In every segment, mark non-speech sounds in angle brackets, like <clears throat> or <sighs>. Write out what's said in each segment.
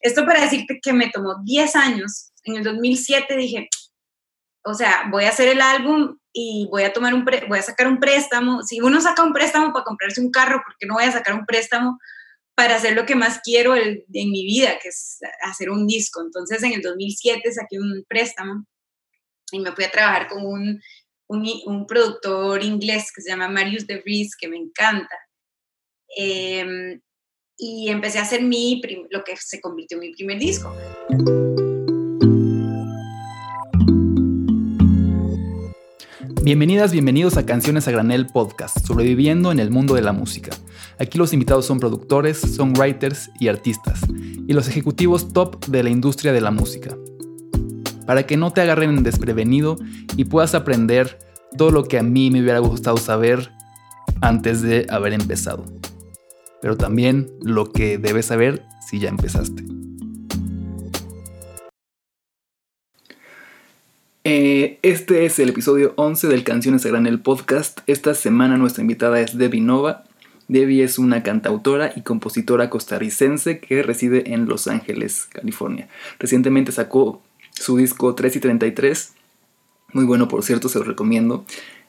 esto para decirte que me tomó 10 años. En el 2007 dije, o sea, voy a hacer el álbum y voy a tomar un voy a sacar un préstamo. Si uno saca un préstamo para comprarse un carro, ¿por qué no voy a sacar un préstamo para hacer lo que más quiero en mi vida, que es hacer un disco? Entonces, en el 2007 saqué un préstamo y me fui a trabajar con un, un, productor inglés que se llama Marius De Vries, que me encanta. Em, y empecé a hacer mi lo que se convirtió en mi primer disco. Bienvenidas, bienvenidos a Canciones a Granel Podcast, sobreviviendo en el mundo de la música. Aquí los invitados son productores, songwriters y artistas, y los ejecutivos top de la industria de la música. Para que no te agarren desprevenido y puedas aprender todo lo que a mí me hubiera gustado saber antes de haber empezado. Pero también lo que debes saber si ya empezaste. Eh, este es el episodio 11 del Canciones a Granel podcast. Esta semana nuestra invitada es Debbie Nova. Debbie es una cantautora y compositora costarricense que reside en Los Ángeles, California. Recientemente sacó su disco 3 y 33, muy bueno por cierto, se lo recomiendo,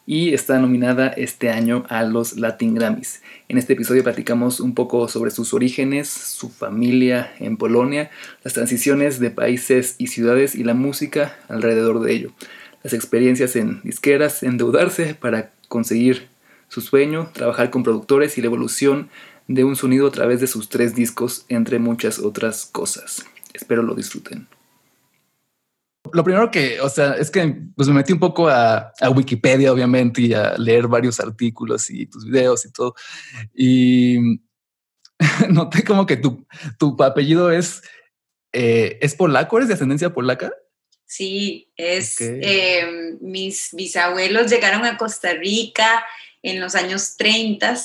y está nominada este año a los Latin Grammys. En este episodio platicamos un poco sobre sus orígenes, su familia en Polonia, las transiciones de países y ciudades y la música alrededor de ello, las experiencias en disqueras, endeudarse para conseguir su sueño, trabajar con productores y la evolución de un sonido a través de sus tres discos, entre muchas otras cosas. Espero lo disfruten. Lo primero que, o sea, es que pues me metí un poco a, Wikipedia, obviamente, y a leer varios artículos y tus videos y todo. Y <laughs> noté como que tu, tu apellido es, eh, es polaco, ¿eres de ascendencia polaca? Sí, es, em, mis bisabuelos llegaron a Costa Rica en los años 30.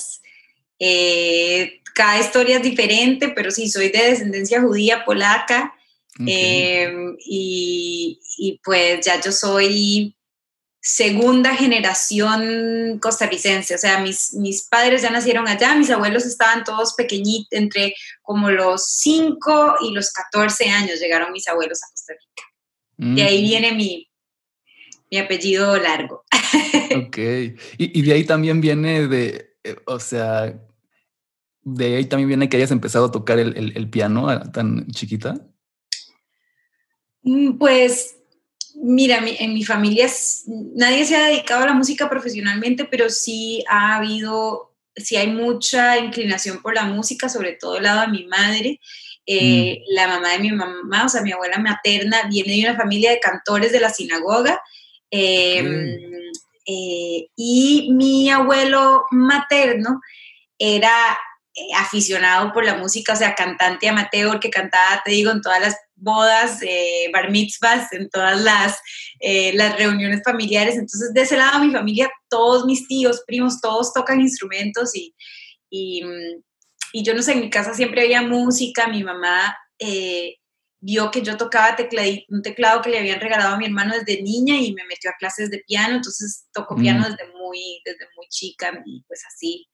Eh, cada historia es diferente, pero sí, soy de descendencia judía polaca. Em, y, pues ya yo soy segunda generación costarricense, o sea, mis, mis padres ya nacieron allá, mis abuelos estaban todos pequeñitos, entre como los 5 y los 14 años llegaron mis abuelos a Costa Rica. De ahí mm. viene mi, mi apellido largo. <laughs> Ok, y, de ahí también viene de, eh, o sea, de ahí también viene que hayas empezado a tocar el, el piano tan chiquita. Mm, pues mira, en mi familia nadie se ha dedicado a la música profesionalmente, pero sí ha habido, sí hay mucha inclinación por la música, sobre todo el lado de mi madre. Eh, mm. La mamá de mi mamá, o sea, mi abuela materna, viene de una familia de cantores de la sinagoga. Em, eh, y mi abuelo materno era aficionado por la música, o sea, cantante amateur que cantaba, te digo, en todas las bodas, eh, bar mitzvahs, en todas las, eh, las reuniones familiares. Entonces, de ese lado, mi familia, todos mis tíos, primos, todos tocan instrumentos y, y, yo no sé, en mi casa siempre había música, mi mamá vio que yo tocaba un teclado que le habían regalado a mi hermano desde niña y me metió a clases de piano, entonces toco piano mm. desde muy, desde muy chica y pues así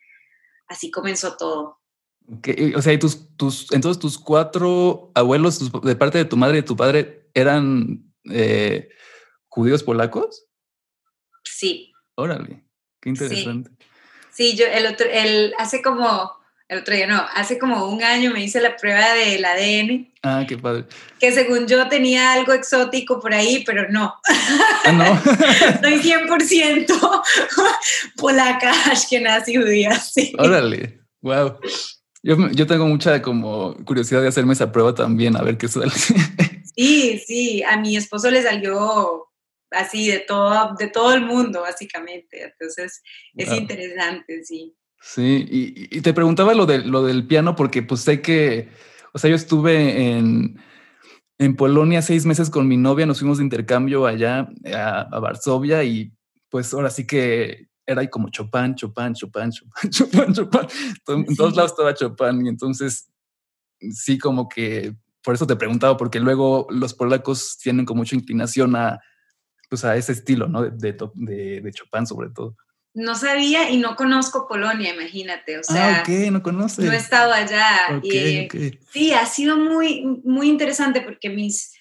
así comenzó todo. O sea, ¿y tus, tus, entonces tus cuatro abuelos de parte de tu madre y de tu padre eran eh, judíos polacos? Sí. Órale, qué interesante. Sí. yo el otro, el, hace como, el otro día no, hace como un año me hice la prueba del ADN. Ah, qué padre. Que según yo tenía algo exótico por ahí, pero no. Ah, no. <laughs> Estoy 100% polaca, ashkenazi, judía, sí. Órale, wow. Yo, tengo mucha como curiosidad de hacerme esa prueba también, a ver qué sale. <laughs> Sí, sí, a mi esposo le salió así de todo, de todo el mundo, básicamente. Entonces, es interesante, sí. Sí, y, te preguntaba lo, de, lo del piano porque pues sé que, o sea, yo estuve en, en Polonia seis meses con mi novia, nos fuimos de intercambio allá a, a Varsovia y pues ahora sí que era como Chopin, Chopin, Chopin, Chopin, <laughs> Chopin, Chopin. En todos lados estaba Chopin y entonces sí como que por eso te preguntaba, porque luego los polacos tienen como mucha inclinación a, pues a ese estilo, ¿no? De, de, de, Chopin sobre todo. No sabía y no conozco Polonia, imagínate, o Ah, sea, ok, no conoces. no he estado allá. Y. Sí, ha sido muy, muy interesante porque mis,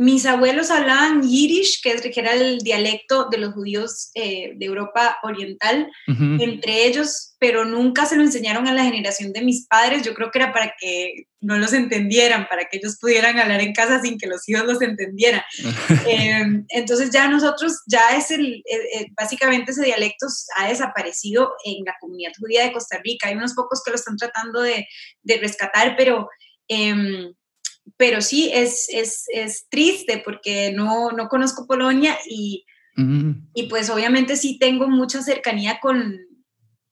mis abuelos hablaban yiddish, que, era el dialecto de los judíos eh, de Europa Oriental, Ujú. entre ellos, pero nunca se lo enseñaron a la generación de mis padres. Yo creo que era para que no los entendieran, para que ellos pudieran hablar en casa sin que los hijos los entendieran. <laughs> Eh, entonces ya nosotros, ya es el, eh, eh, básicamente ese dialecto ha desaparecido en la comunidad judía de Costa Rica. Hay unos pocos que lo están tratando de, de rescatar, pero, em, pero sí es, es, es triste porque no, no conozco Polonia y, Ujú. y pues obviamente sí tengo mucha cercanía con,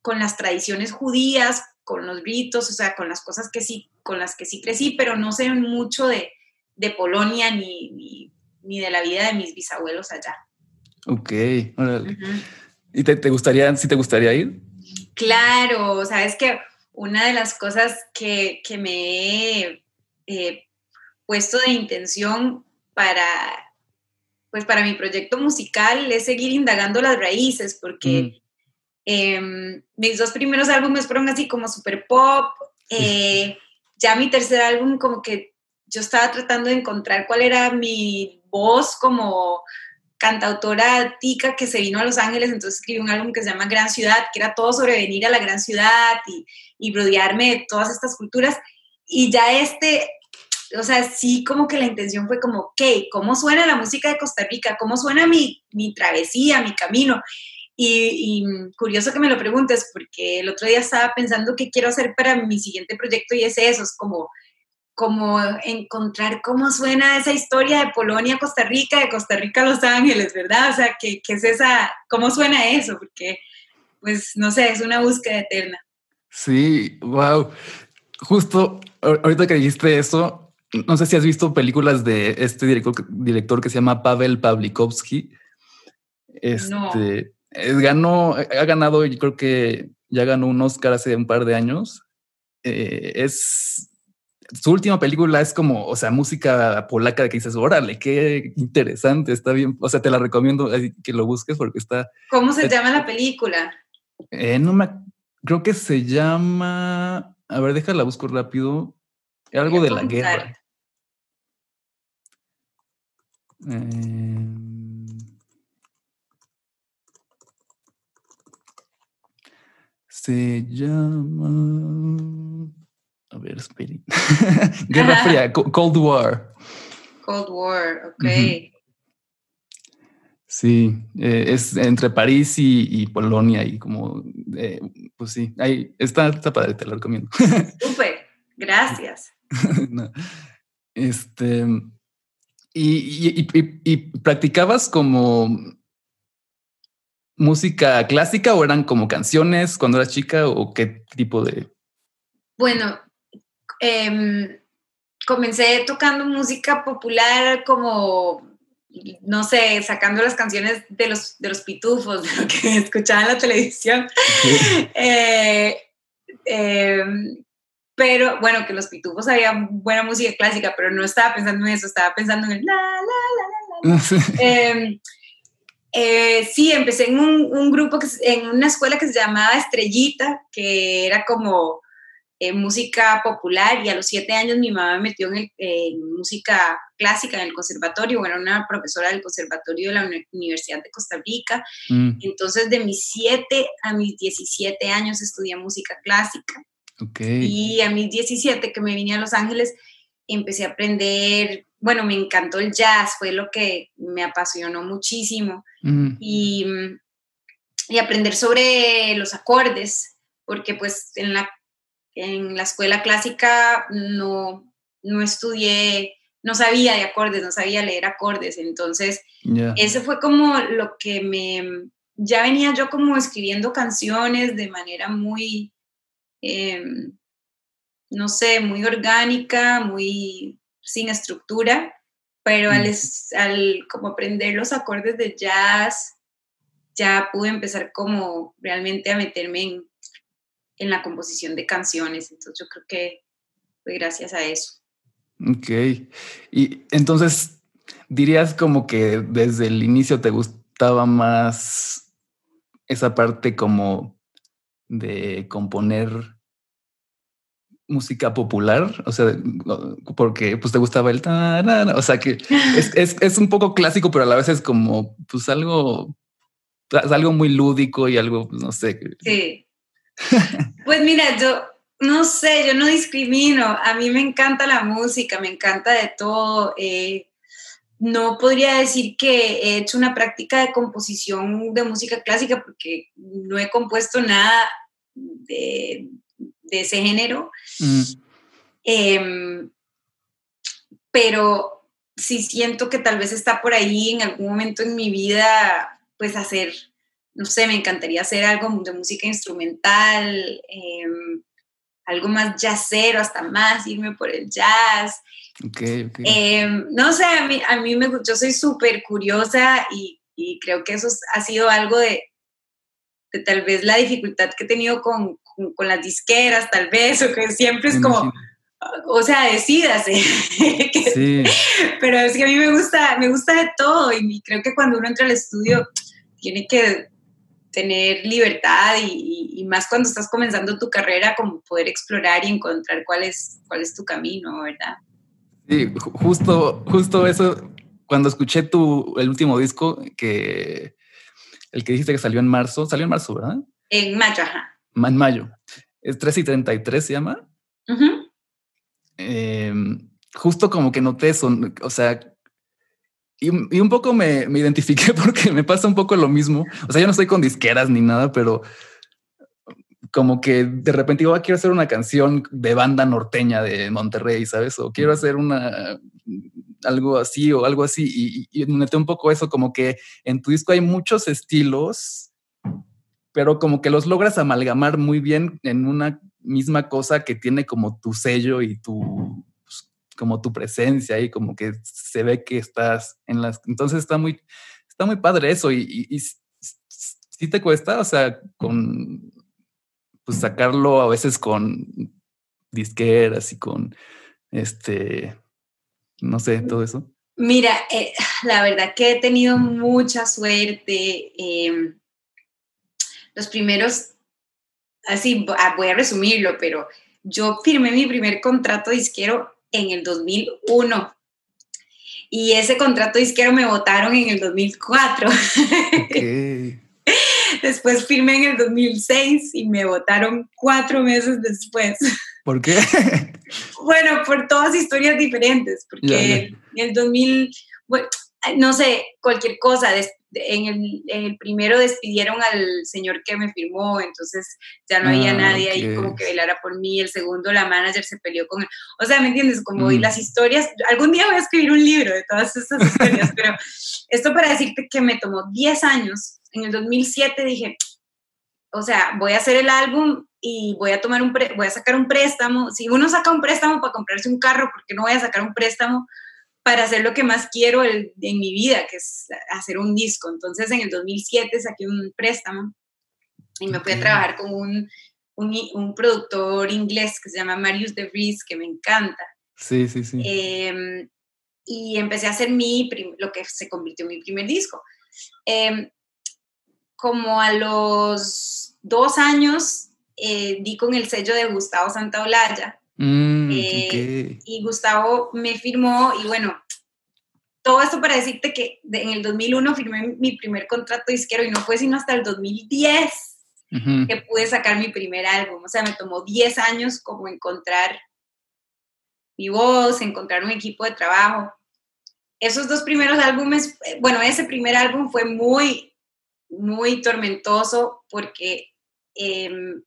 con las tradiciones judías, con los ritos, o sea, con las cosas que sí, con las que sí crecí, pero no sé mucho de, de Polonia ni, ni, ni de la vida de mis bisabuelos allá. Ok, órale. ¿Y te, te gustaría, sí te gustaría ir? Claro, sabes que una de las cosas que, que me he eh, puesto de intención para, pues para mi proyecto musical es seguir indagando las raíces, porque Mm. em, mis dos primeros álbumes fueron así como super pop. eh, ya mi tercer álbum como que yo estaba tratando de encontrar cuál era mi voz como cantautora tica que se vino a Los Ángeles, entonces escribí un álbum que se llama Gran Ciudad, que era todo sobre venir a la gran ciudad y, y rodearme de todas estas culturas. Y ya este, o sea, sí como que la intención fue como, ok, ¿cómo suena la música de Costa Rica? ¿Cómo suena mi, mi travesía, mi camino? Y, curioso que me lo preguntes, porque el otro día estaba pensando qué quiero hacer para mi siguiente proyecto y es eso, es como, como encontrar cómo suena esa historia de Polonia Costa Rica, de Costa Rica Los Ángeles, ¿verdad? O sea, ¿qué, qué es esa, cómo suena eso? Porque, pues, no sé, es una búsqueda eterna. Sí, wow. Justo ahor- ahorita que dijiste eso, no sé si has visto películas de este director, director que se llama Pavel Pavlikovsky. Este No. es- ganó, ha ganado, yo creo que ya ganó un Oscar hace un par de años. Eh, es su última película es como, o sea, música polaca que dices, órale, qué interesante, está bien. O sea, te la recomiendo que lo busques porque está ¿Cómo se Es- llama la película? eh, no me creo que se llama. A ver, déjala busco rápido. Algo de la guerra. Em, se llama. A ver, espere. <laughs> Guerra Ajá. Fría, Co- Cold War. Cold War, ok. Sí, eh, es entre París y, y Polonia y como, eh, pues sí, ahí está, está padre, te lo recomiendo. <laughs> Súper, gracias. <laughs> No. Este, y, y- y- y- y practicabas como música clásica o eran como canciones cuando eras chica o qué tipo de... Bueno, em, comencé tocando música popular como, no sé, sacando las canciones de los, de los pitufos, <laughs> de lo que escuchaba en la televisión. Eh, em, pero bueno, que los pitufos había buena música clásica, pero no estaba pensando en eso, estaba pensando en el la, la, la, la, la. Eh, eh, sí, empecé en un, un grupo, que, en una escuela que se llamaba Estrellita, que era como eh, música popular y a los siete años mi mamá me metió en, el- en música clásica en el conservatorio, era una profesora del conservatorio de la Uni- Universidad de Costa Rica, Mm, entonces de mis siete a mis 17 años estudié música clásica y a mis 17 que me vine a Los Ángeles empecé a aprender, bueno, me encantó el jazz, fue lo que me apasionó muchísimo. Mm, y, y aprender sobre los acordes, porque pues en la, en la escuela clásica no, no estudié, no sabía de acordes, no sabía leer acordes, entonces ese fue como lo que me, ya venía yo como escribiendo canciones de manera muy, em, no sé, muy orgánica, muy sin estructura, pero al, es- al como aprender los acordes de jazz, ya pude empezar como realmente a meterme en, en la composición de canciones, entonces yo creo que fue gracias a eso. Ok. Y entonces, dirías como que desde el inicio te gustaba más esa parte como de componer música popular, o sea, porque pues te gustaba el o sea que es, es, un poco clásico, pero a la vez es como pues algo, algo muy lúdico y algo, pues, no sé. Sí. pues mira, yo no sé, yo no discrimino, a mí me encanta la música, me encanta de todo. Eh, no podría decir que he hecho una práctica de composición de música clásica porque no he compuesto nada de, de ese género. Mm. Em, pero sí siento que tal vez está por ahí en algún momento en mi vida, pues hacer, no sé, me encantaría hacer algo de música instrumental, em, algo más jazzero, hasta más irme por el jazz. Okay, em, no sé, a mí, a mí me, yo soy súper curiosa y, y, creo que eso ha sido algo de, de, tal vez la dificultad que he tenido con, con, las disqueras, tal vez, o que siempre es como, o sea, decídase. <laughs> sí. Pero es que a mí me gusta, me gusta de todo y creo que cuando uno entra al estudio tiene que tener libertad y, y, más cuando estás comenzando tu carrera, como poder explorar y encontrar cuál es, cuál es tu camino, ¿verdad? Sí, justo, justo eso, cuando escuché tu, el último disco, que el que dijiste que salió en marzo, salió en marzo, ¿verdad? En mayo, ajá en mayo. Es 3 y 33 se llama. Em, justo como que noté eso, o sea, y, un poco me, me, identifiqué <laughs> porque me pasa un poco lo mismo. O sea, yo no estoy con disqueras ni nada, pero como que de repente digo, ah, quiero hacer una canción de banda norteña de Monterrey, ¿sabes? O quiero hacer una algo así o algo así. Y, y, un poco eso, como que en tu disco hay muchos estilos pero como que los logras amalgamar muy bien en una misma cosa que tiene como tu sello y tu pues, como tu presencia y como que se ve que estás en las entonces está muy está muy padre eso y, y, sí te cuesta o sea con pues sacarlo a veces con disqueras y con este no sé todo eso mira eh, <sighs> la verdad que he tenido mucha suerte eh, los primeros, así ah, voy a resumirlo, pero yo firmé mi primer contrato disquero en el 2001 y ese contrato disquero me votaron en el 2004. <laughs> Después firmé en el 2006 y me votaron cuatro meses después. ¿Por qué? <laughs> bueno, por todas historias diferentes, porque en el 2000, bueno, no sé, cualquier cosa, en el, primero despidieron al señor que me firmó, entonces ya no había ah, nadie ahí como que velara por mí. El segundo, la manager se peleó con él. O sea, ¿me entiendes? Como mm. las historias, algún día voy a escribir un libro de todas estas historias, <laughs> pero esto para decirte que me tomó 10 años. En el 2007 dije, o sea, voy a hacer el álbum y voy a tomar un voy a sacar un préstamo. Si uno saca un préstamo para comprarse un carro, ¿por qué no voy a sacar un préstamo para hacer lo que más quiero en mi vida, que es hacer un disco. Entonces en el 2007 saqué un préstamo y me fui a trabajar con un, un, productor inglés que se llama Marius de Vries, que me encanta. Sí, sí, sí. Em, y empecé a hacer mi lo que se convirtió en mi primer disco. Em, como a los dos años eh, di con el sello de Gustavo Santaolalla Mm, eh, y Gustavo me firmó y bueno, todo esto para decirte que en el 2001 firmé mi primer contrato disquero y no fue sino hasta el 2010 que pude sacar mi primer álbum. O sea, me tomó 10 años como encontrar mi voz, encontrar un equipo de trabajo. Esos dos primeros álbumes, eh, bueno, ese primer álbum fue muy, muy tormentoso porque em,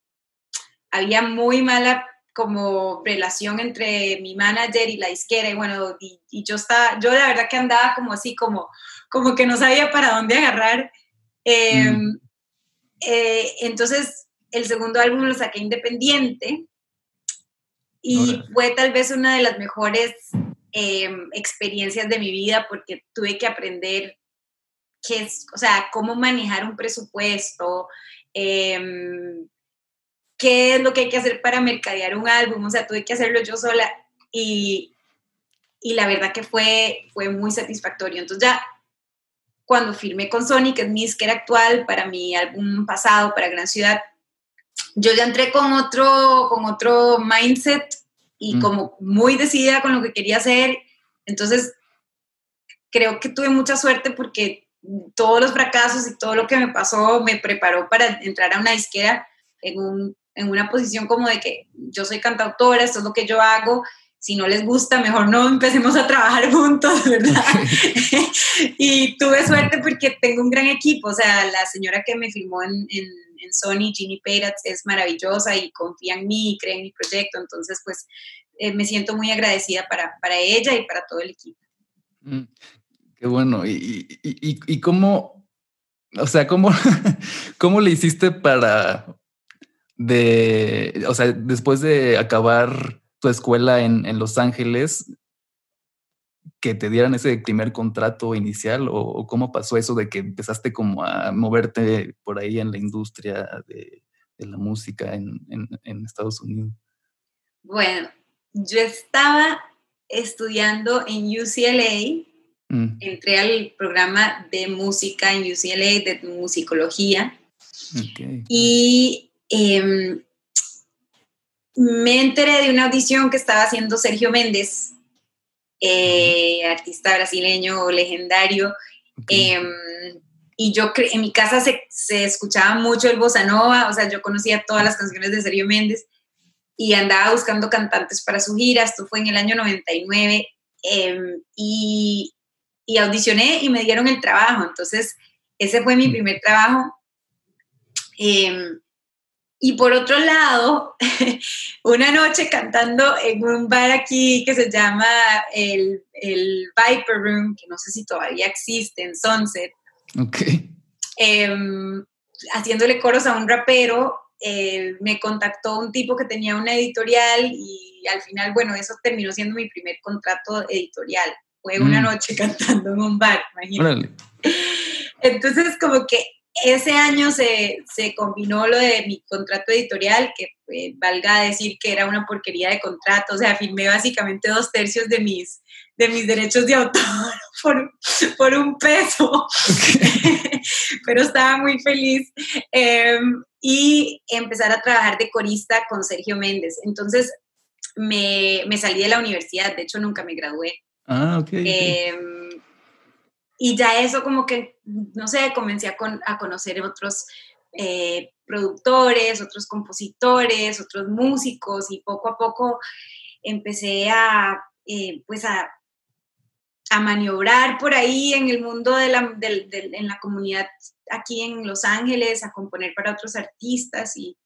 había muy mala como relación entre mi manager y la disquera y bueno, y, yo estaba, yo la verdad que andaba como así, como, como que no sabía para dónde agarrar. Em, mm. eh, entonces, el segundo álbum lo saqué independiente y fue tal vez una de las mejores em, experiencias de mi vida porque tuve que aprender qué es, o sea, cómo manejar un presupuesto, eh, qué es lo que hay que hacer para mercadear un álbum, o sea, tuve que hacerlo yo sola y, y la verdad que fue, fue muy satisfactorio. Entonces ya cuando firmé con Sony, que es mi disquera actual, para mi álbum pasado, para Gran Ciudad, yo ya entré con otro, con otro mindset y mm. como muy decidida con lo que quería hacer. Entonces, creo que tuve mucha suerte porque todos los fracasos y todo lo que me pasó me preparó para entrar a una disquera en, un, en una posición como de que yo soy cantautora, esto es lo que yo hago, si no les gusta, mejor no empecemos a trabajar <laughs> juntos, ¿verdad? <laughs> y tuve suerte porque tengo un gran equipo, o sea, la señora que me filmó en, en, Sony, Ginny Peiratz, es maravillosa y confía en mí y cree en mi proyecto, entonces pues eh, me siento muy agradecida para, para, ella y para todo el equipo. Qué bueno, ¿y, y, cómo, o sea, cómo, <laughs> cómo le hiciste para, de, o sea, después de acabar tu escuela en, Los Ángeles, que te dieran ese primer contrato inicial o, cómo pasó eso de que empezaste como a moverte por ahí en la industria de, la música en, Estados Unidos? Bueno, yo estaba estudiando en UCLA, mm. entré al programa de música en UCLA, de musicología, y em, me enteré de una audición que estaba haciendo Sergio Méndez, eh, artista brasileño legendario. Em, y yo en mi casa se, se, escuchaba mucho el bossa nova, o sea, yo conocía todas las canciones de Sergio Méndez y andaba buscando cantantes para su gira. Esto fue en el año 99 em, y, y audicioné y me dieron el trabajo. Entonces, ese fue mi primer trabajo. Eh, y por otro lado, <laughs> una noche cantando en un bar aquí que se llama el, el Viper Room, que no sé si todavía existe, en Sunset. Ok. Em, haciéndole coros a un rapero, eh, me contactó un tipo que tenía una editorial y al final, bueno, eso terminó siendo mi primer contrato editorial. Fue una mm. noche <laughs> cantando en un bar, imagínate. Entonces, como que ese año se, se, combinó lo de mi contrato editorial, que eh, valga decir que era una porquería de contrato, o sea, firmé básicamente dos tercios de mis, de mis derechos de autor <laughs> por, por un peso, <laughs> pero estaba muy feliz. Em, y empezar a trabajar de corista con Sergio Méndez. Entonces me, me, salí de la universidad, de hecho nunca me gradué. Ah, ok. Em, y ya eso como que, no sé, comencé a, conocer otros eh, productores, otros compositores, otros músicos y poco a poco empecé a, eh, pues a, a, maniobrar por ahí en el mundo de la, en la comunidad aquí en Los Ángeles, a componer para otros artistas y,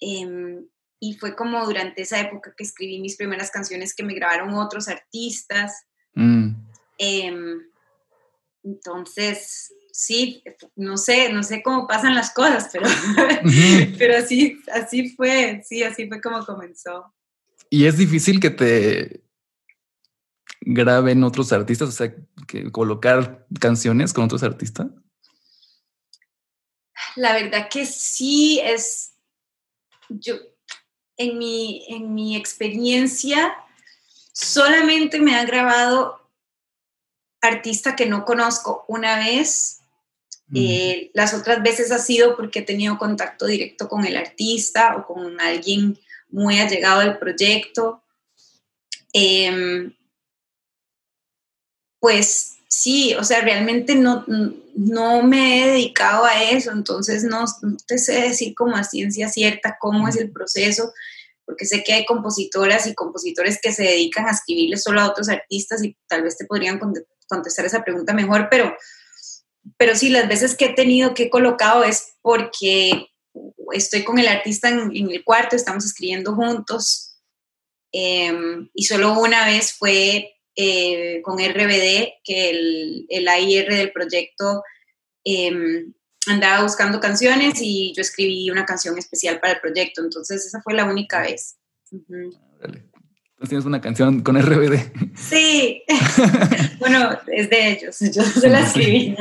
em, y fue como durante esa época que escribí mis primeras canciones que me grabaron otros artistas. Mm. Em, entonces, sí, no sé, no sé cómo pasan las cosas, pero, <laughs> pero así, así fue, sí, así fue como comenzó. Y es difícil que te graben otros artistas, o sea, que colocar canciones con otros artistas. La verdad que sí es, yo, en mi, en mi experiencia, solamente me ha grabado artista que no conozco una vez. Eh, las otras veces ha sido porque he tenido contacto directo con el artista o con alguien muy allegado al proyecto. Em, pues sí, o sea, realmente no, no me he dedicado a eso, entonces no, no, te sé decir como a ciencia cierta cómo es el proceso, porque sé que hay compositoras y compositores que se dedican a escribirle solo a otros artistas y tal vez te podrían contestar esa pregunta mejor, pero, pero sí, las veces que he tenido que he colocado es porque estoy con el artista en, el cuarto, estamos escribiendo juntos, em, y solo una vez fue eh, con RBD, que el, el AIR del proyecto em, andaba buscando canciones y yo escribí una canción especial para el proyecto, entonces esa fue la única vez tienes una canción con RBD. Sí. <laughs> bueno, es de ellos. Yo se la escribí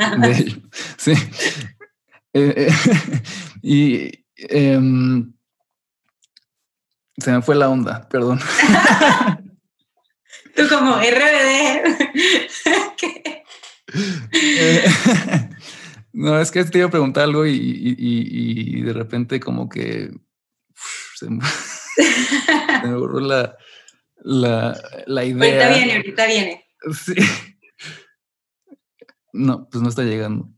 Sí. Eh, eh, <laughs> y em, se me fue la onda, perdón. <laughs> Tú como RBD. No, es que te iba a preguntar algo y, de repente como que <laughs> se, me, borró la, la, idea. Ahorita viene, ahorita viene. Sí. No, pues no está llegando.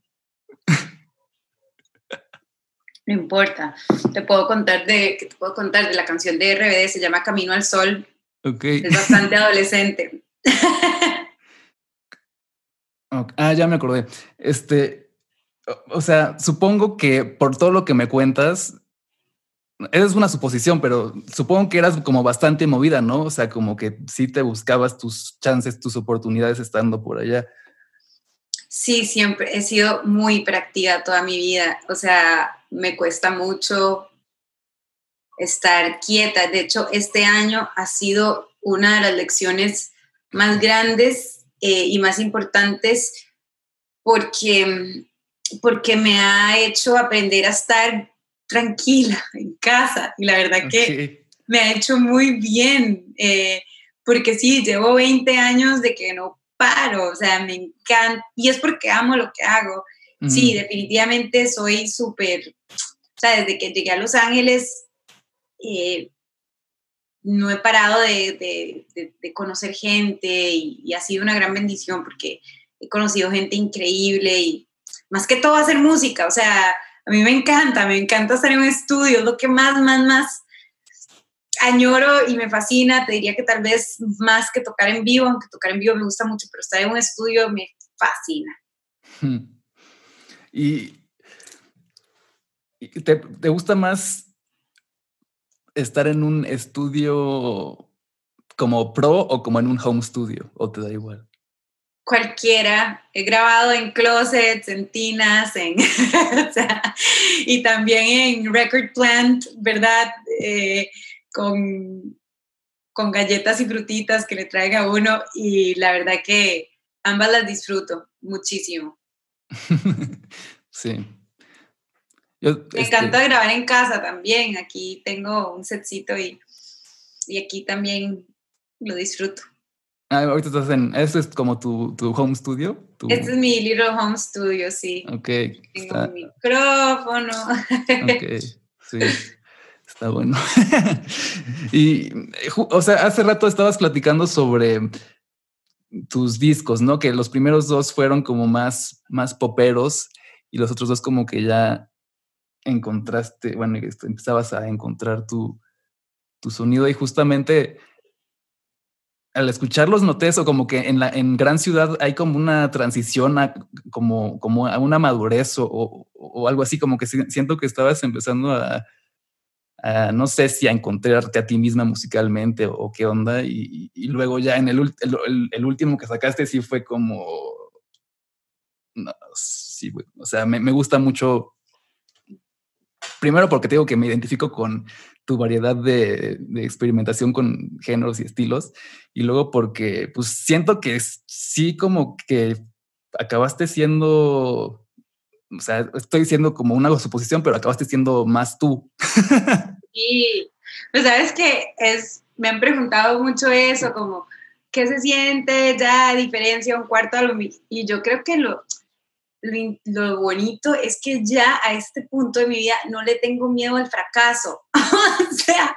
No importa. Te puedo contar de, te puedo contar de la canción de RBD, se llama Camino al Sol. Ok. Es bastante adolescente. <laughs> Ah, ya me acordé. Este, o sea, supongo que por todo lo que me cuentas, es una suposición, pero supongo que eras como bastante movida, ¿no? O sea, como que sí te buscabas tus chances, tus oportunidades estando por allá. Sí, siempre he sido muy hiperactiva toda mi vida. O sea, me cuesta mucho estar quieta. De hecho, este año ha sido una de las lecciones más grandes eh, y más importantes porque, porque me ha hecho aprender a estar tranquila <laughs> en casa. Y la verdad que me ha hecho muy bien eh, porque sí, llevo 20 años de que no paro, o sea, me encanta y es porque amo lo que hago. Sí, definitivamente soy súper, o sea, desde que llegué a Los Ángeles, eh, no he parado de, conocer gente y, ha sido una gran bendición porque he conocido gente increíble y más que todo hacer música, o sea, a mí me encanta, me encanta estar en un estudio, es lo que más, más, más añoro y me fascina, te diría que tal vez más que tocar en vivo, aunque tocar en vivo me gusta mucho, pero estar en un estudio me fascina. ¿Y te, te gusta más estar en un estudio como pro o como en un home studio? ¿O te da igual? Cualquiera. He grabado en closets, en tinas, en, <laughs> y también en record plant, ¿verdad? Eh, con, con galletas y frutitas que le traiga uno y la verdad que ambas las disfruto muchísimo. <laughs> sí. Me encanta este grabar en casa también. Aquí tengo un setcito y, y aquí también lo disfruto. Ah, ahorita estás en. ¿Esto es como tu, tu home studio? Este es mi little home studio, sí. Ok. Tengo micrófono. Ok, sí. Está bueno. <laughs> y, o sea, hace rato estabas platicando sobre tus discos, ¿no? Que los primeros dos fueron como más, más poperos y los otros dos como que ya encontraste, bueno, este, empezabas a encontrar tu, tu sonido y justamente al escucharlos noté eso, como que en la en gran ciudad hay como una transición a como, como a una madurez o, o, algo así, como que siento que estabas empezando a, no sé si a encontrarte a ti misma musicalmente o, qué onda, y, luego ya en el, el, el, último que sacaste sí fue como, no, sí, o sea, me, me gusta mucho primero porque te digo que me identifico con tu variedad de, experimentación con géneros y estilos, y luego porque pues siento que sí como que acabaste siendo, o sea, estoy siendo como una suposición, pero acabaste siendo más tú. <laughs> Sí, pues sabes que es, me han preguntado mucho eso, como, ¿qué se siente ya diferencia un cuarto de lo Y yo creo que lo, lo, bonito es que ya a este punto de mi vida no le tengo miedo al fracaso. <laughs> o sea,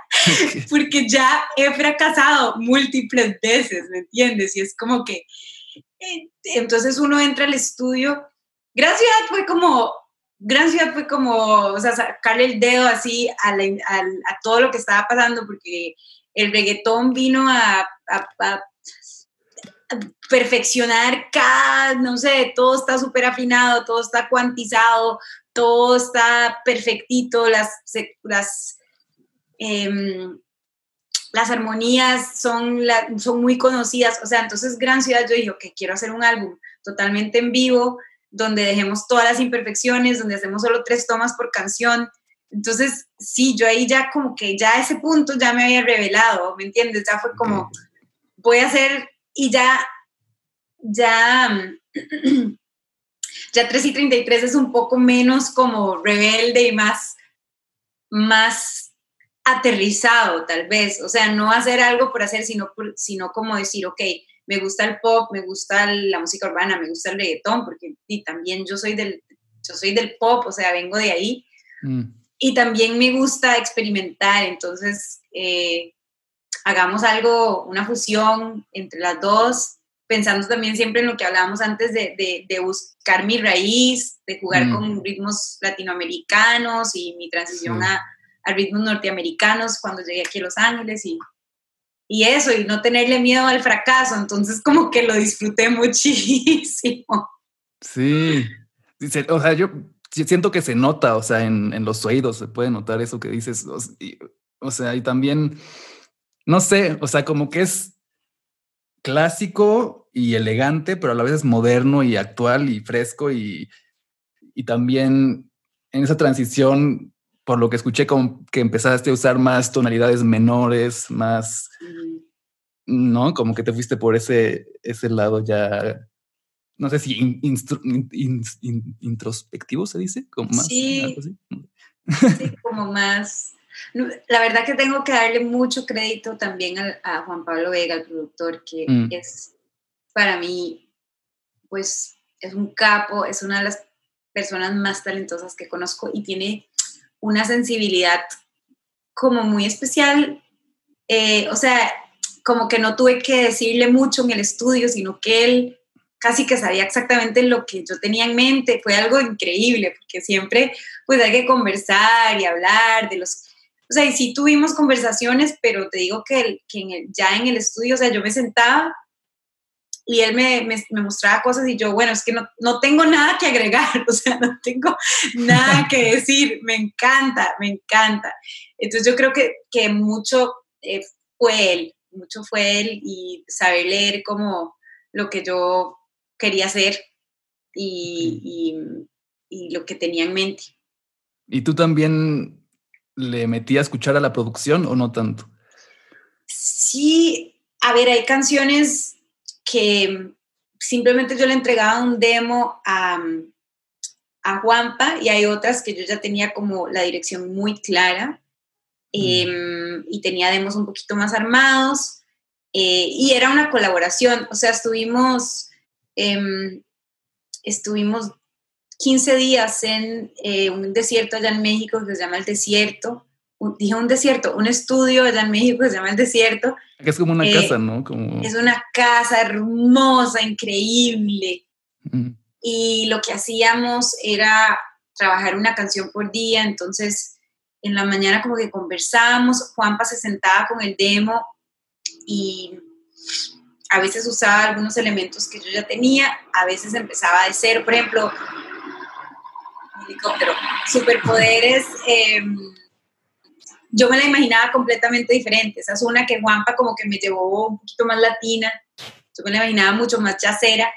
porque ya he fracasado múltiples veces, ¿me entiendes? Y es como que, eh, entonces uno entra al estudio. Gran Ciudad fue como, Gran Ciudad fue como, o sea, sacarle el dedo así a, a todo lo que estaba pasando, porque el reggaetón vino a, a perfeccionar cada, no sé, todo está súper afinado, todo está cuantizado, todo está perfectito, las, las, em, las armonías son, son muy conocidas, o sea, entonces Gran Ciudad yo dije, que quiero hacer un álbum totalmente en vivo, donde dejemos todas las imperfecciones, donde hacemos solo tres tomas por canción. Entonces, sí, yo ahí ya como que ya a ese punto ya me había revelado, ¿me entiendes? Ya fue como, voy a hacer y ya, ya, <clears throat> ya 3 y 33 es un poco menos como rebelde y más, más aterrizado tal vez, o sea, no hacer algo por hacer, sino, sino como decir, ok, me gusta el pop, me gusta la música urbana, me gusta el reggaetón, porque y también yo soy del, yo soy del pop, o sea, vengo de ahí. Mm. Y también me gusta experimentar, entonces eh, hagamos algo, una fusión entre las dos, pensando también siempre en lo que hablábamos antes de, de, buscar mi raíz, de jugar mm. con ritmos latinoamericanos y mi transición a, a, ritmos norteamericanos cuando llegué aquí a Los Ángeles y, y eso, y no tenerle miedo al fracaso, entonces como que lo disfruté <laughs> muchísimo. Sí, o sea, yo siento que se nota, o sea, en, en los oídos se puede notar eso que dices, o sea, y también, no sé, o sea, como que es clásico y elegante, pero a la vez es moderno y actual y fresco y, y también en esa transición, por lo que escuché, como que empezaste a usar más tonalidades menores, más, ¿no? Como que te fuiste por ese, ese lado ya, no sé si introspectivo se dice, como más. Sí, como más la verdad que tengo que darle mucho crédito también a, Juan Pablo Vega, el productor, que mm. es para mí, pues, es un capo, es una de las personas más talentosas que conozco y tiene una sensibilidad como muy especial. Eh, o sea, como que no tuve que decirle mucho en el estudio, sino que él casi que sabía exactamente lo que yo tenía en mente. Fue algo increíble, porque siempre pues hay que conversar y hablar de los o sea, y sí tuvimos conversaciones, pero te digo que, que ya en el estudio, o sea, yo me sentaba y él me, me, mostraba cosas y yo, bueno, es que no, no, tengo nada que agregar, <laughs> o sea, no tengo nada que decir, me encanta, me encanta. Entonces yo creo que, que mucho eh, fue él, mucho fue él y saber leer como lo que yo quería hacer y, y, y lo que tenía en mente. Y tú también le metí a escuchar a la producción o no tanto? Sí, a ver, hay canciones que simplemente yo le entregaba un demo a, a Juanpa y hay otras que yo ya tenía como la dirección muy clara mm. em, y tenía demos un poquito más armados eh, y era una colaboración, o sea, estuvimos, em, estuvimos 15 días en eh, un desierto allá en México que se llama El Desierto. dije un desierto, un estudio allá en México que se llama El Desierto. Que es como una eh, casa, ¿no? Como... Es una casa hermosa, increíble. Y lo que hacíamos era trabajar una canción por día, entonces en la mañana como que conversábamos, Juanpa se sentaba con el demo y a veces usaba algunos elementos que yo ya tenía, a veces empezaba de cero, por ejemplo, helicóptero. Superpoderes, em, yo me la imaginaba completamente diferente. Esa es una que Juanpa como que me llevó un poquito más latina. Yo me la imaginaba mucho más chacera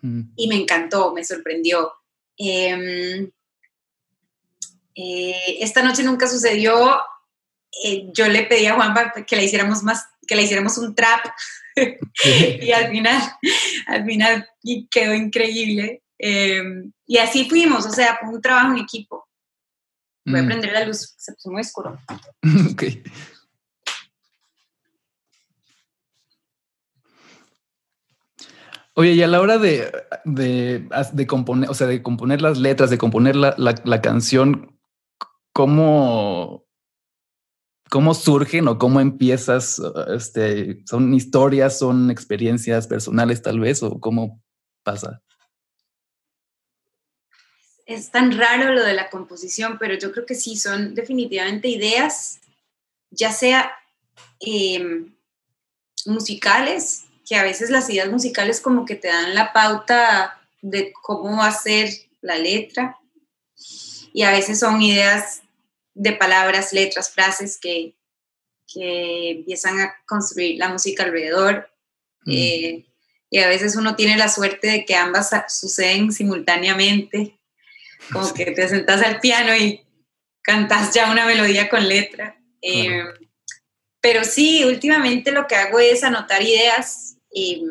mm. y me encantó, me sorprendió. Em, eh, esta noche nunca sucedió. Eh, yo le pedí a Juanpa que la hiciéramos más, que la hiciéramos un trap. <laughs> y al final, al final quedó increíble. Em, y así fuimos, o sea, fue un trabajo en equipo. Voy a mm. prender la luz, se puso muy oscuro. <laughs> ok. Oye, y a la hora de, de, componer, o sea, de componer las letras, de componer la, la, canción, ¿cómo, ¿cómo surgen o cómo empiezas? Este, ¿Son historias, son experiencias personales tal vez o cómo pasa? Es tan raro lo de la composición, pero yo creo que sí, son definitivamente ideas, ya sea em, musicales, que a veces las ideas musicales como que te dan la pauta de cómo va a ser la letra, y a veces son ideas de palabras, letras, frases que, empiezan a construir la música alrededor. Mm. Eh, y a veces uno tiene la suerte de que ambas suceden simultáneamente como que te sentas al piano y cantas ya una melodía con letra. Eh, pero sí, últimamente lo que hago es anotar ideas, eh,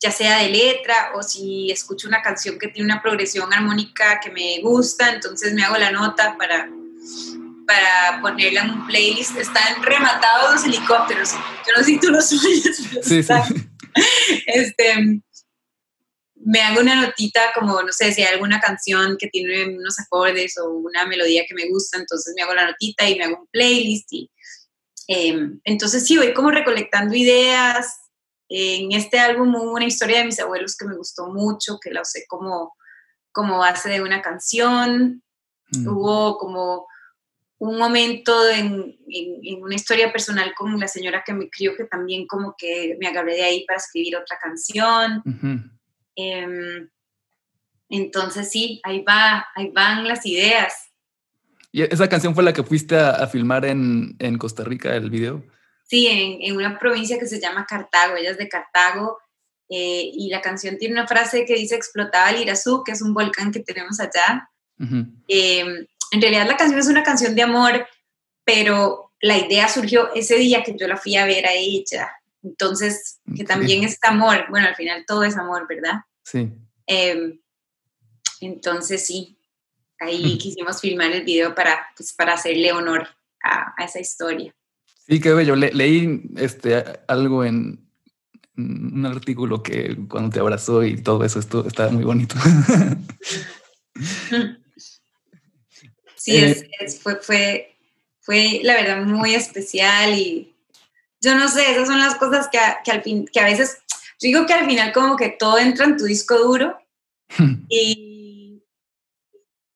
ya sea de letra o si escucho una canción que tiene una progresión armónica que me gusta, entonces me hago la nota para, para ponerla en un playlist. Están rematados los helicópteros. Yo no sé si tú los <laughs> oyes. Sí, sí. Este, me hago una notita como, no sé, si hay alguna canción que tiene unos acordes o una melodía que me gusta, entonces me hago la notita y me hago un playlist. Y, em, entonces sí, voy como recolectando ideas. En este álbum hubo una historia de mis abuelos que me gustó mucho, que la usé como, como base de una canción. Mm. Hubo como un momento en, en, una historia personal con la señora que me crió que también como que me agarré de ahí para escribir otra canción. Em, entonces sí, ahí va, ahí van las ideas. ¿Y esa canción fue la que fuiste a, filmar en, en, Costa Rica, el video? Sí, en, en, una provincia que se llama Cartago, ella es de Cartago, eh, y la canción tiene una frase que dice explotaba el Irazú, que es un volcán que tenemos allá. Em, en realidad la canción es una canción de amor, pero la idea surgió ese día que yo la fui a ver a ella. Entonces, que también es amor. Bueno, al final todo es amor, ¿verdad? Sí. Em, entonces, sí, ahí quisimos filmar el video para, pues, para hacerle honor a, esa historia. Sí, qué bello. leí este, algo en, un artículo que cuando te abrazó y todo eso, esto estaba muy bonito. <laughs> Sí, eh, fue, fue, fue la verdad muy especial y yo no sé, esas son las cosas que, que al fin, que a veces, digo que al final como que todo entra en tu disco duro y,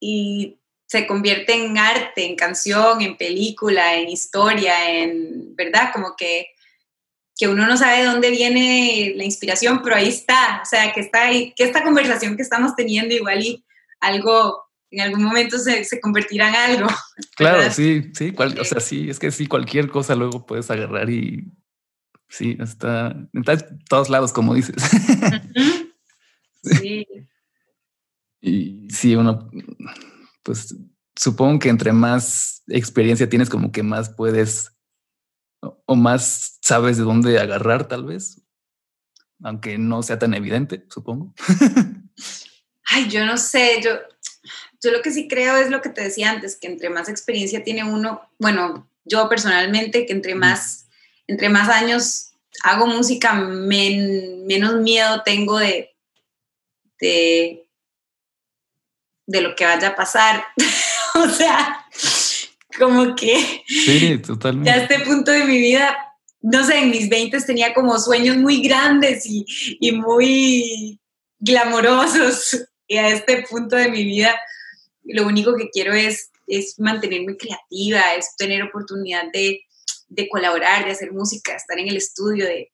y se convierte en arte, en canción, en película, en historia, en, ¿verdad? Como que, que uno no sabe de dónde viene la inspiración, pero ahí está, o sea, que está ahí, que esta conversación que estamos teniendo igual y algo en algún momento se, se convertirá en algo. <laughs> Claro, sí, sí, o sea, sí, es que sí, cualquier cosa luego puedes agarrar y sí, está, en todos lados, como dices. Sí. <laughs> Y sí, uno, pues supongo que entre más experiencia tienes, como que más puedes o más sabes de dónde agarrar, tal vez, aunque no sea tan evidente, supongo. <laughs> Ay, yo no sé, yo, yo lo que sí creo es lo que te decía antes, que entre más experiencia tiene uno, bueno, yo personalmente, que entre más, entre más años hago música, menos miedo tengo de, de, de lo que vaya a pasar. <laughs> o sea, como que sí, totalmente. ya a este punto de mi vida, no sé, en mis 20 tenía como sueños muy grandes y, y muy glamorosos. Y a este punto de mi vida lo único que quiero es, es mantenerme creativa, es tener oportunidad de, de colaborar, de hacer música, estar en el estudio, de,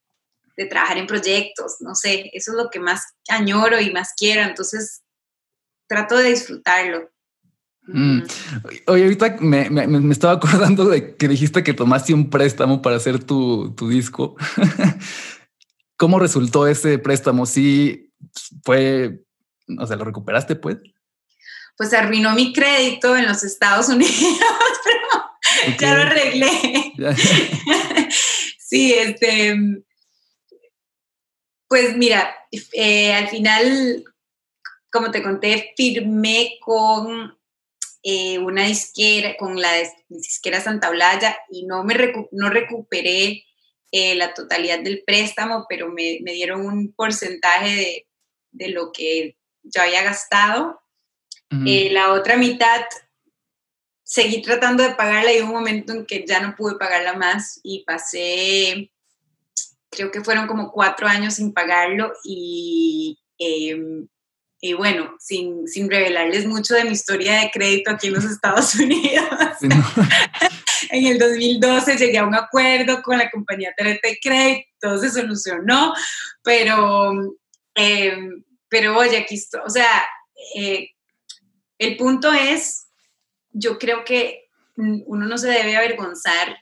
de, trabajar en proyectos, no sé, eso es lo que más añoro y más quiero, entonces trato de disfrutarlo. Mm. Oye, ahorita me, me, me, estaba acordando de que dijiste que tomaste un préstamo para hacer tu, tu disco. <laughs> ¿Cómo resultó ese préstamo? ¿Sí fue, o sea, lo recuperaste pues? pues arruinó mi crédito en los Estados Unidos, ya lo arreglé. <laughs> sí, este, pues mira, eh, al final, como te conté, firmé con eh, una disquera, con la disquera Santa Blaya y no, me no recuperé eh, la totalidad del préstamo, pero me, me dieron un porcentaje de, de, lo que yo había gastado. Eh, la otra mitad seguí tratando de pagarla y hubo un momento en que ya no pude pagarla más y pasé, creo que fueron como cuatro años sin pagarlo y, em, y bueno, sin, sin, revelarles mucho de mi historia de crédito aquí en los Estados <laughs> Unidos. <laughs> en el 2012 llegué a un acuerdo con la compañía TRT Credit, todo se solucionó, pero, em, pero oye, aquí estoy, o sea, eh, el punto es, yo creo que uno no se debe avergonzar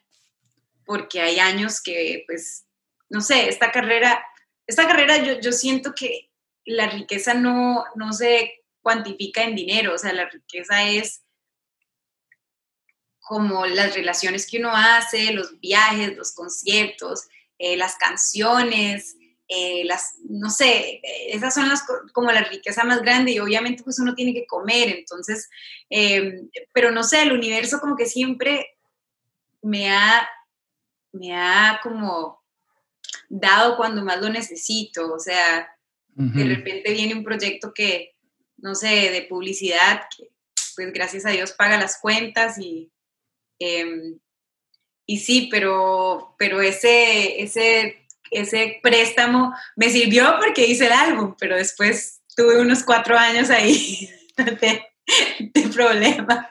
porque hay años que, pues, no sé, esta carrera, esta carrera yo, yo siento que la riqueza no, no se cuantifica en dinero, o sea, la riqueza es como las relaciones que uno hace, los viajes, los conciertos, eh, las canciones, eh, las, no sé, esas son las como la riqueza más grande y obviamente pues uno tiene que comer, entonces, em, pero no sé, el universo como que siempre me ha, me ha como dado cuando más lo necesito, o sea, de repente viene un proyecto que, no sé, de publicidad, que pues gracias a Dios paga las cuentas y, em, y sí, pero, pero ese, ese, ese préstamo me sirvió porque hice el álbum, pero después tuve unos cuatro años ahí <laughs> de, problemas.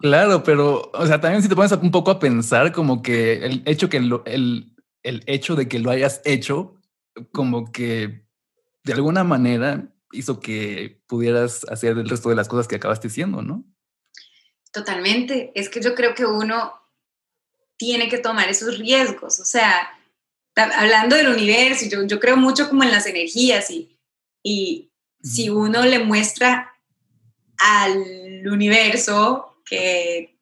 Claro, pero, o sea, también si te pones un poco a pensar como que el hecho que el, el hecho de que lo hayas hecho, como que de alguna manera hizo que pudieras hacer el resto de las cosas que acabaste haciendo, ¿no? Totalmente. Es que yo creo que uno tiene que tomar esos riesgos. O sea, hablando del universo, yo, yo creo mucho como en las energías y, y si uno le muestra al universo que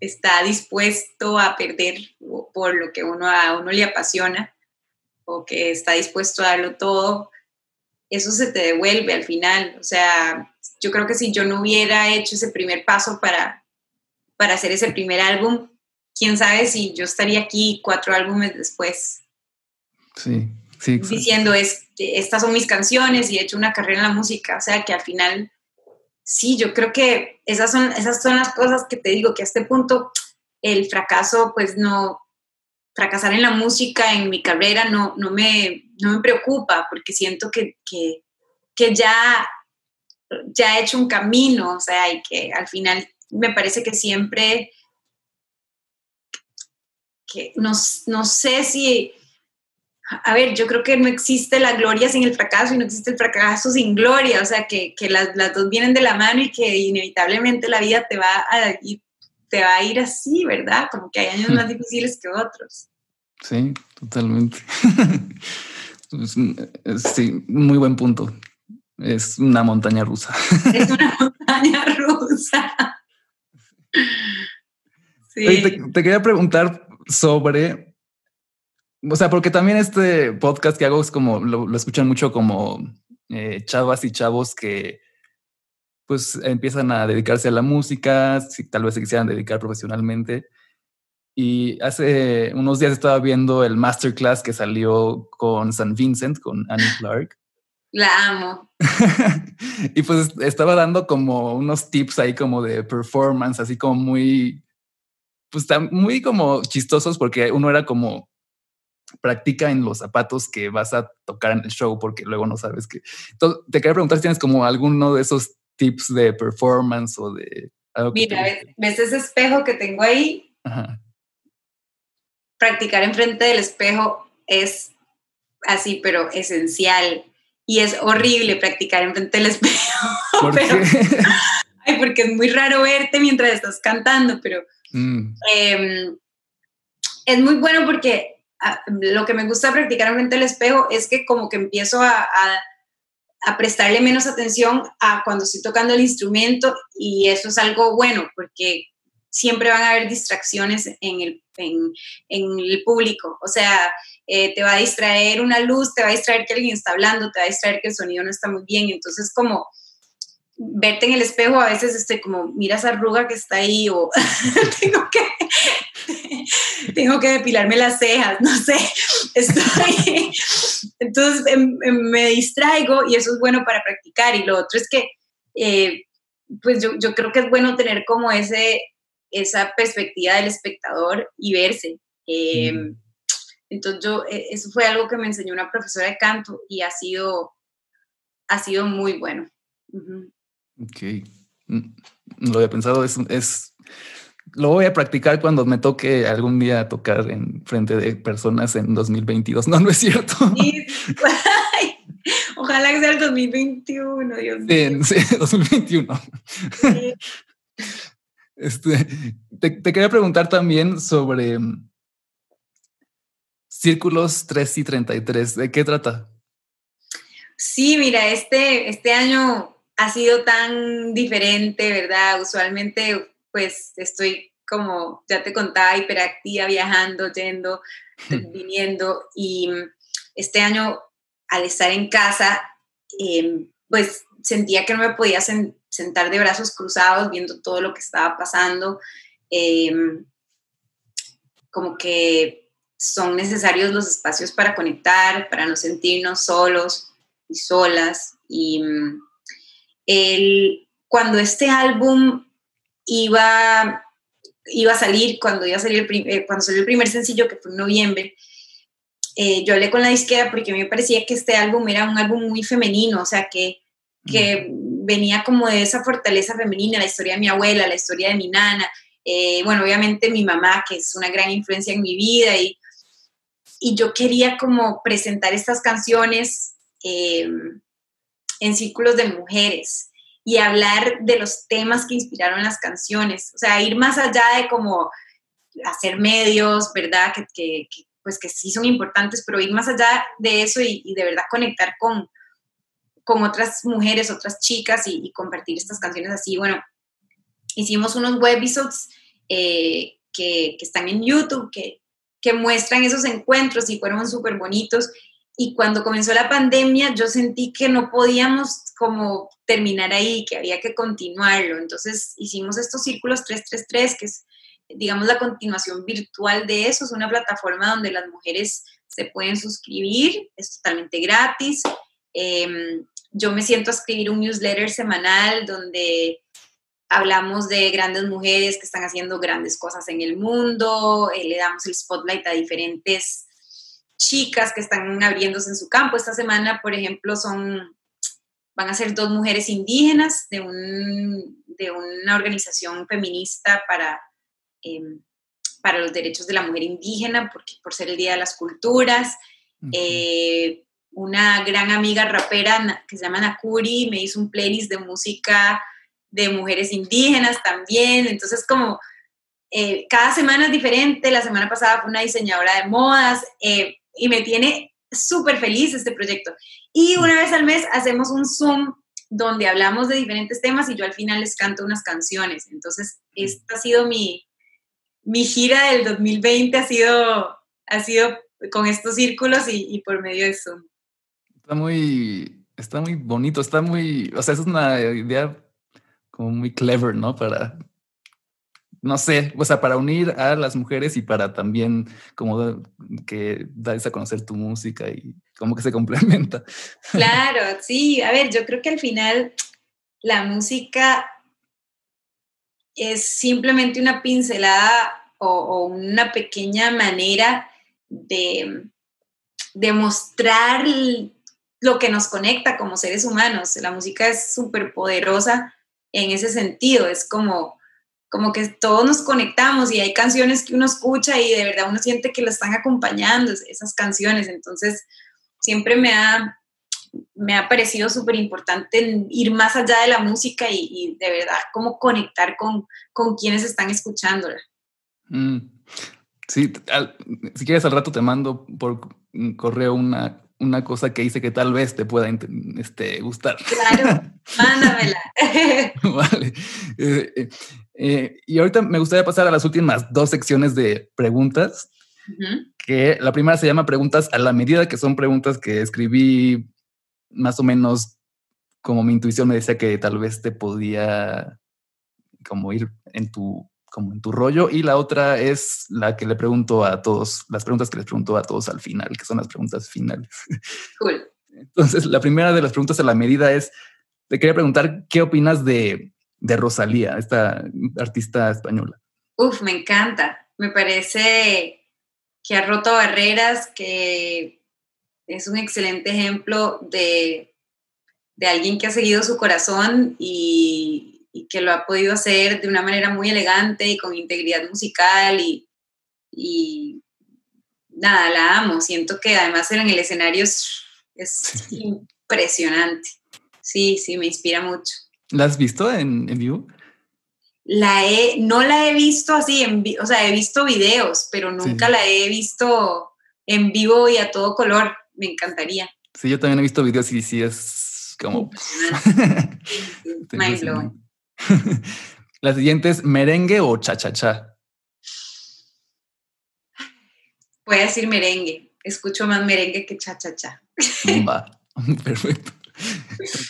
está dispuesto a perder por lo que uno, a uno le apasiona o que está dispuesto a darlo todo, eso se te devuelve al final. O sea, yo creo que si yo no hubiera hecho ese primer paso para, para hacer ese primer álbum, quién sabe si yo estaría aquí cuatro álbumes después. Sí, sí. Diciendo, es, estas son mis canciones y he hecho una carrera en la música. O sea, que al final, sí, yo creo que esas son, esas son las cosas que te digo, que a este punto el fracaso, pues no, fracasar en la música, en mi carrera, no, no, me, no me preocupa, porque siento que, que, que ya ya he hecho un camino, o sea, y que al final me parece que siempre, que no, sé si, a ver, yo creo que no existe la gloria sin el fracaso y no existe el fracaso sin gloria, o sea, que, las, dos vienen de la mano y que inevitablemente la vida te va a ir, te va a ir así, ¿verdad? Como que hay años más difíciles que otros. Sí, totalmente. sí, muy buen punto. Es una montaña rusa. Es una montaña rusa. Sí. Te, quería preguntar sobre, o sea, porque también este podcast que hago es como, lo, escuchan mucho como eh, chavas y chavos que pues empiezan a dedicarse a la música, si tal vez se quisieran dedicar profesionalmente. Y hace unos días estaba viendo el masterclass que salió con San Vincent, con Annie <laughs> Clark. La amo. <laughs> y pues estaba dando como unos tips ahí como de performance, así como muy, pues muy como chistosos porque uno era como practica en los zapatos que vas a tocar en el show porque luego no sabes qué. Entonces, te quería preguntar si tienes como alguno de esos tips de performance o de... Mira, ¿ves, ese espejo que tengo ahí? Ajá. Practicar enfrente del espejo es así, pero esencial y es horrible practicar en frente del espejo. <laughs> ¿Por <laughs> ay, porque es muy raro verte mientras estás cantando, pero mm. em, es muy bueno porque ah, lo que me gusta practicar en frente del espejo es que como que empiezo a, prestarle menos atención a cuando estoy tocando el instrumento y eso es algo bueno porque siempre van a haber distracciones en el, en el público. O sea, eh, te va a distraer una luz, te va a distraer que alguien está hablando, te va a distraer que el sonido no está muy bien. Entonces, como verte en el espejo, a veces estoy como, mira esa arruga que está ahí o <laughs> tengo que <laughs> tengo que depilarme las cejas, no sé, <laughs> estoy, entonces em, em, me distraigo y eso es bueno para practicar y lo otro es que, eh, pues yo, yo, creo que es bueno tener como ese, esa perspectiva del espectador y verse. Eh, mm. Entonces yo, e, eso fue algo que me enseñó una profesora de canto y ha sido, ha sido muy bueno. Ok. Mm, no lo había pensado, es, es, lo voy a practicar cuando me toque algún día tocar en frente de personas en 2022. No, no es cierto. <laughs> ojalá que sea el 2021, Dios mío. Sí, <laughs> 2021. Este, te, te, quería preguntar también sobre Círculos 3 y 33, ¿de qué trata? Sí, mira, este, este año ha sido tan diferente, ¿verdad? Usualmente, pues estoy como ya te contaba, hiperactiva, viajando, yendo, viniendo. Y este año, al estar en casa, em, pues sentía que no me podía sentar de brazos cruzados viendo todo lo que estaba pasando. Em, como que son necesarios los espacios para conectar, para no sentirnos solos y solas. Y mm, el, cuando este álbum iba, iba a salir, cuando, iba a salir el eh, cuando salió el primer sencillo, que fue en noviembre, eh, yo hablé con la disquera porque a mí me parecía que este álbum era un álbum muy femenino, o sea, que, que venía como de esa fortaleza femenina, la historia de mi abuela, la historia de mi nana, eh, bueno, obviamente mi mamá, que es una gran influencia en mi vida, y, y yo quería como presentar estas canciones en círculos de mujeres y hablar de los temas que inspiraron las canciones, o sea, ir más allá de como hacer medios, ¿verdad? Que, pues que sí son importantes, pero ir más allá de eso y, de verdad conectar con, con otras mujeres, otras chicas y, compartir estas canciones así. Bueno, hicimos unos webisodes eh, que, que, están en YouTube, que, que muestran esos encuentros y fueron súper bonitos y cuando comenzó la pandemia yo sentí que no podíamos como terminar ahí, que había que continuarlo. Entonces hicimos estos círculos 333, que es, digamos, la continuación virtual de eso. Es una plataforma donde las mujeres se pueden suscribir, es totalmente gratis. Em, yo me siento a escribir un newsletter semanal donde hablamos de grandes mujeres que están haciendo grandes cosas en el mundo, eh, le damos el spotlight a diferentes chicas que están abriéndose en su campo. Esta semana, por ejemplo, son, van a ser dos mujeres indígenas de, un, de una organización feminista para, em, para los derechos de la mujer indígena, porque, por ser el Día de las Culturas. Eh, una gran amiga rapera que se llama Nakuri me hizo un playlist de música de mujeres indígenas también. Entonces, como eh, cada semana es diferente. La semana pasada fue una diseñadora de modas. Eh, y me tiene súper feliz este proyecto. Y una vez al mes hacemos un Zoom donde hablamos de diferentes temas y yo al final les canto unas canciones. Entonces, esta ha sido mi, mi gira del 2020, ha sido, ha sido con estos círculos y, y por medio de Zoom. Está muy, está muy bonito, está muy, o sea, es una idea como muy clever, ¿no? Para no sé, o sea, para unir a las mujeres y para también como que darles a conocer tu música y como que se <laughs> complementa. Claro, sí, a ver, yo creo que al final la música es simplemente una pincelada o, una pequeña manera de, de mostrar lo que nos conecta como seres humanos. La música es súper poderosa en ese sentido, es como como que todos nos conectamos y hay canciones que uno escucha y de verdad uno siente que lo están acompañando, esas canciones. Entonces, siempre me ha, me ha parecido súper importante ir más allá de la música y, de verdad como conectar con, con quienes están escuchándola. Mm. Sí, si quieres al rato te mando por correo una, una cosa que hice que tal vez te pueda este, gustar. Claro, <laughs> mándamela. <laughs> vale. Eh, eh, eh, y ahorita me gustaría pasar a las últimas dos secciones de preguntas, que la primera se llama preguntas a la medida, que son preguntas que escribí más o menos como mi intuición me decía que tal vez te podía como ir en tu como en tu rollo y la otra es la que le pregunto a todos, las preguntas que les pregunto a todos al final, que son las preguntas finales. <laughs> Cool. Entonces, la primera de las preguntas a la medida es, te quería preguntar, ¿qué opinas de de Rosalía, esta artista española? Uf, me encanta. Me parece que ha roto barreras, que es un excelente ejemplo de, alguien que ha seguido su corazón y, que lo ha podido hacer de una manera muy elegante y con integridad musical y, nada, la amo. Siento que además en el escenario es, es impresionante. Sí, sí, me inspira mucho. ¿La has visto en, vivo? La he, no la he visto así, en, o sea, he visto videos, pero nunca la he visto en vivo y a todo color. Me encantaría. Sí, yo también he visto videos y sí es como... <laughs> Mind blowing. La siguiente es merengue o cha-cha-cha. Voy a decir merengue. escucho más merengue que cha-cha-cha. <laughs> Va, <laughs> perfecto.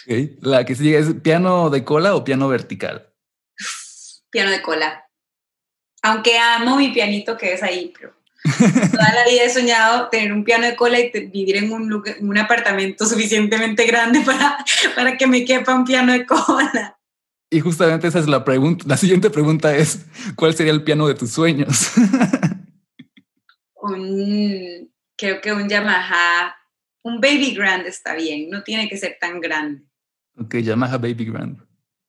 Okay. La que sigue es piano de cola o piano vertical. Piano de cola. Aunque amo mi pianito que es ahí, pero toda la vida he soñado tener un piano de cola y vivir en un, lugar, un apartamento suficientemente grande para, para que me quepa un piano de cola. Y justamente esa es la pregunta. La siguiente pregunta es, ¿cuál sería el piano de tus sueños? <laughs> un, creo que un Yamaha, un Baby Grand está bien, no tiene que ser tan grande. Ok, Yamaha Baby Grand.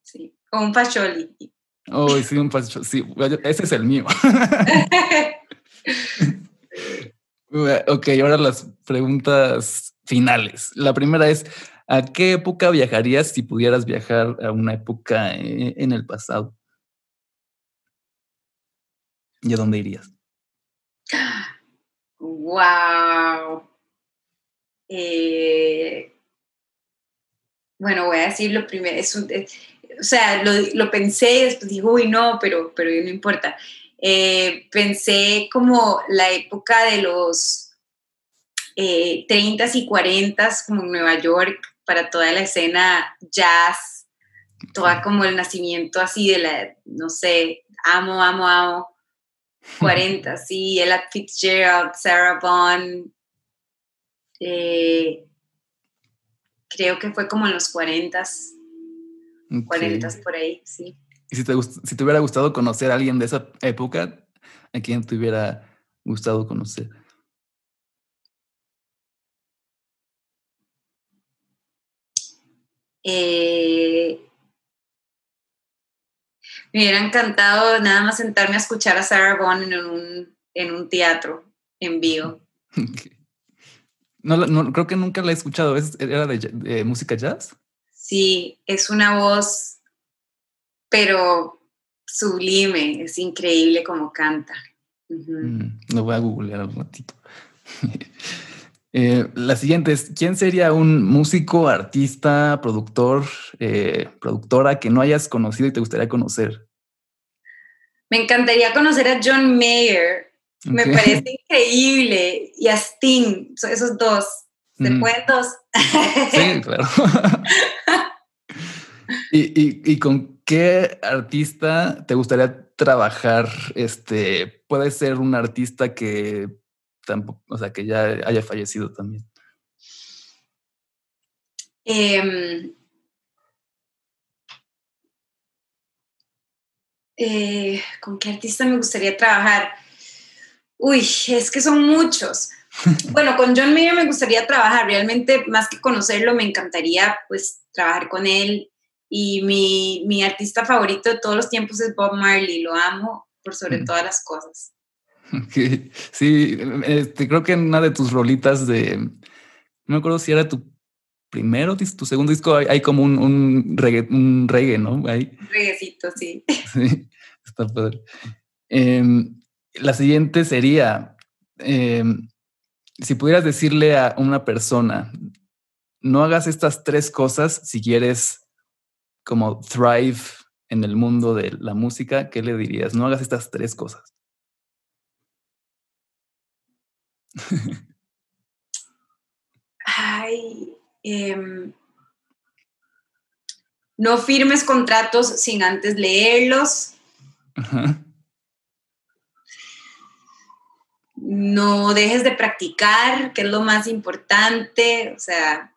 Sí, o un Pacholi. Oh, sí, un Pacholi. Sí, ese es el mío. <laughs> <laughs> ok, ahora las preguntas finales. La primera es, ¿a qué época viajarías si pudieras viajar a una época eh, en el pasado? ¿Y a dónde irías? Wow. Eh, bueno, voy a decir lo primero. Eh, o sea, lo, pensé y después digo, uy, no, pero, pero no importa. Pensé como la época de los eh, 30s y 40s, como en Nueva York, para toda la escena jazz, toda como el nacimiento así de la, no sé, amo, amo, amo <laughs> 40, sí, Ella Fitzgerald, Sarah Vaughan. Eh, creo que fue como en los 40, 40 por ahí, sí. ¿Y si te, si te hubiera gustado conocer a alguien de esa época, a quién te hubiera gustado conocer? Eh, me hubiera encantado nada más sentarme a escuchar a Sarah Vaughan en un, en un teatro en vivo. <laughs> No, no, creo que nunca la he escuchado. ¿Era de, música jazz? Sí, es una voz, pero sublime. Es increíble como canta. Mm, lo voy a googlear un ratito. <laughs> Eh, la siguiente es, ¿quién sería un músico, artista, productor, eh, productora que no hayas conocido y te gustaría conocer? Me encantaría conocer a John Mayer. Me parece increíble. Y a Sting, esos dos. ¿Se mm. pueden dos? <laughs> sí, claro. <laughs> ¿Y, con qué artista te gustaría trabajar? Este, puede ser un artista que tampoco, o sea, que ya haya fallecido también. Em, eh, ¿Con qué artista me gustaría trabajar? Uy, es que son muchos. <laughs> Bueno, con John Mayer me gustaría trabajar, realmente más que conocerlo, me encantaría pues trabajar con él. Y mi, mi artista favorito de todos los tiempos es Bob Marley, lo amo por sobre mm. todas las cosas. Sí, este, creo que en una de tus rolitas de, no me acuerdo si era tu primero, tu segundo disco, hay, como un, un, reggae, un reggae, ¿no? Hay, un reguecito, sí. <laughs> Sí, está padre. Em, la siguiente sería, em, si pudieras decirle a una persona, no hagas estas tres cosas si quieres como thrive en el mundo de la música, ¿qué le dirías? No hagas estas tres cosas. <laughs> Ay, em, no firmes contratos sin antes leerlos. No dejes de practicar, que es lo más importante. O sea,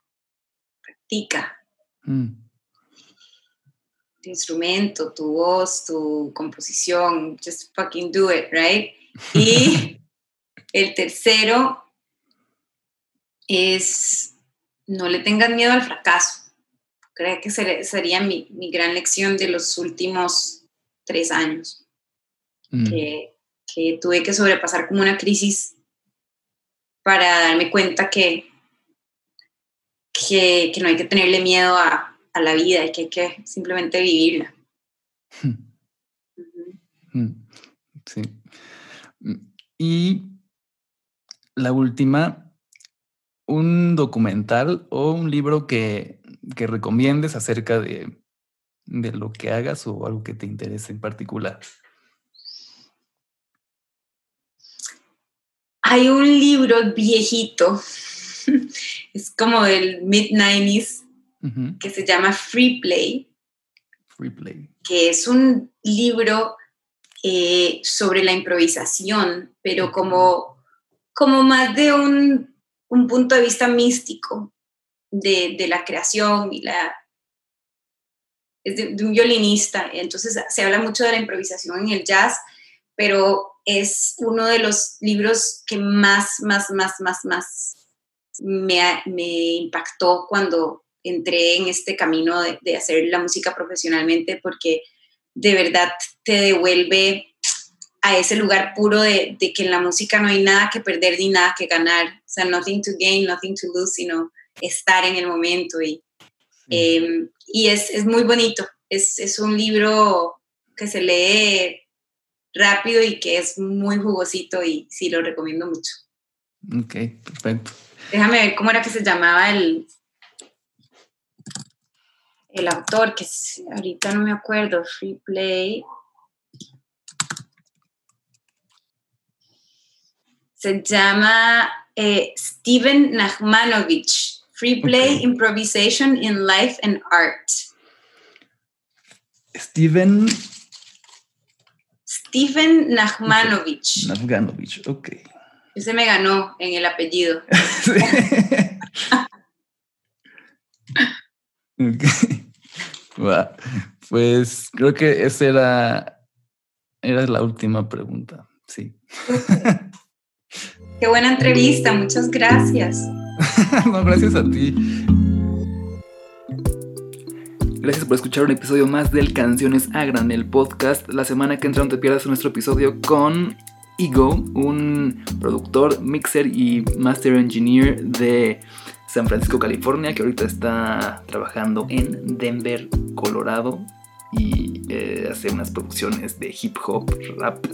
practica. Mm. Tu instrumento, tu voz, tu composición. Just fucking do it, right? <laughs> Y el tercero es no le tengan miedo al fracaso. Creo que sería mi, gran lección de los últimos tres años. Mm. Que, tuve que sobrepasar como una crisis para darme cuenta que, que, no hay que tenerle miedo a, la vida y que hay que simplemente vivirla. <laughs> Mm. Sí. Y la última, un documental o un libro que, que recomiendes acerca de, de lo que hagas o algo que te interese en particular. Hay un libro viejito, <laughs> es como del mid-90s, que se llama Free Play. Free Play. Que es un libro eh, sobre la improvisación, pero como, como más de un, un punto de vista místico de, de la creación y la... Es de, de, un violinista, entonces se habla mucho de la improvisación en el jazz, pero es uno de los libros que más, más, más, más, más me, me impactó cuando entré en este camino de, de, hacer la música profesionalmente, porque de verdad te devuelve a ese lugar puro de, de, que en la música no hay nada que perder ni nada que ganar, o sea, nothing to gain, nothing to lose, sino estar en el momento y, eh, y es, es, muy bonito, es, es un libro que se lee rápido y que es muy jugosito y sí lo recomiendo mucho. Ok, perfecto. Déjame ver cómo era que se llamaba el, el autor, que ahorita no me acuerdo, Free Play. Se llama eh, Steven Nachmanovich, Free Play, okay. Improvisation in Life and Art. Steven Stephen Nachmanovich. Nachmanovich, ok. Ese me ganó en el apellido. <laughs> okay. Wow. Pues creo que esa era, era la última pregunta. Sí. Qué buena entrevista, muchas gracias. <laughs> no, gracias a ti. Gracias por escuchar un episodio más del Canciones a Granel podcast. La semana que entra no te pierdas nuestro episodio con Ego, un productor, mixer y master engineer de San Francisco, California, que ahorita está trabajando en Denver, Colorado y eh, hace unas producciones de hip hop, rap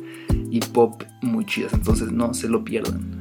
y pop muy chidas. Entonces no se lo pierdan.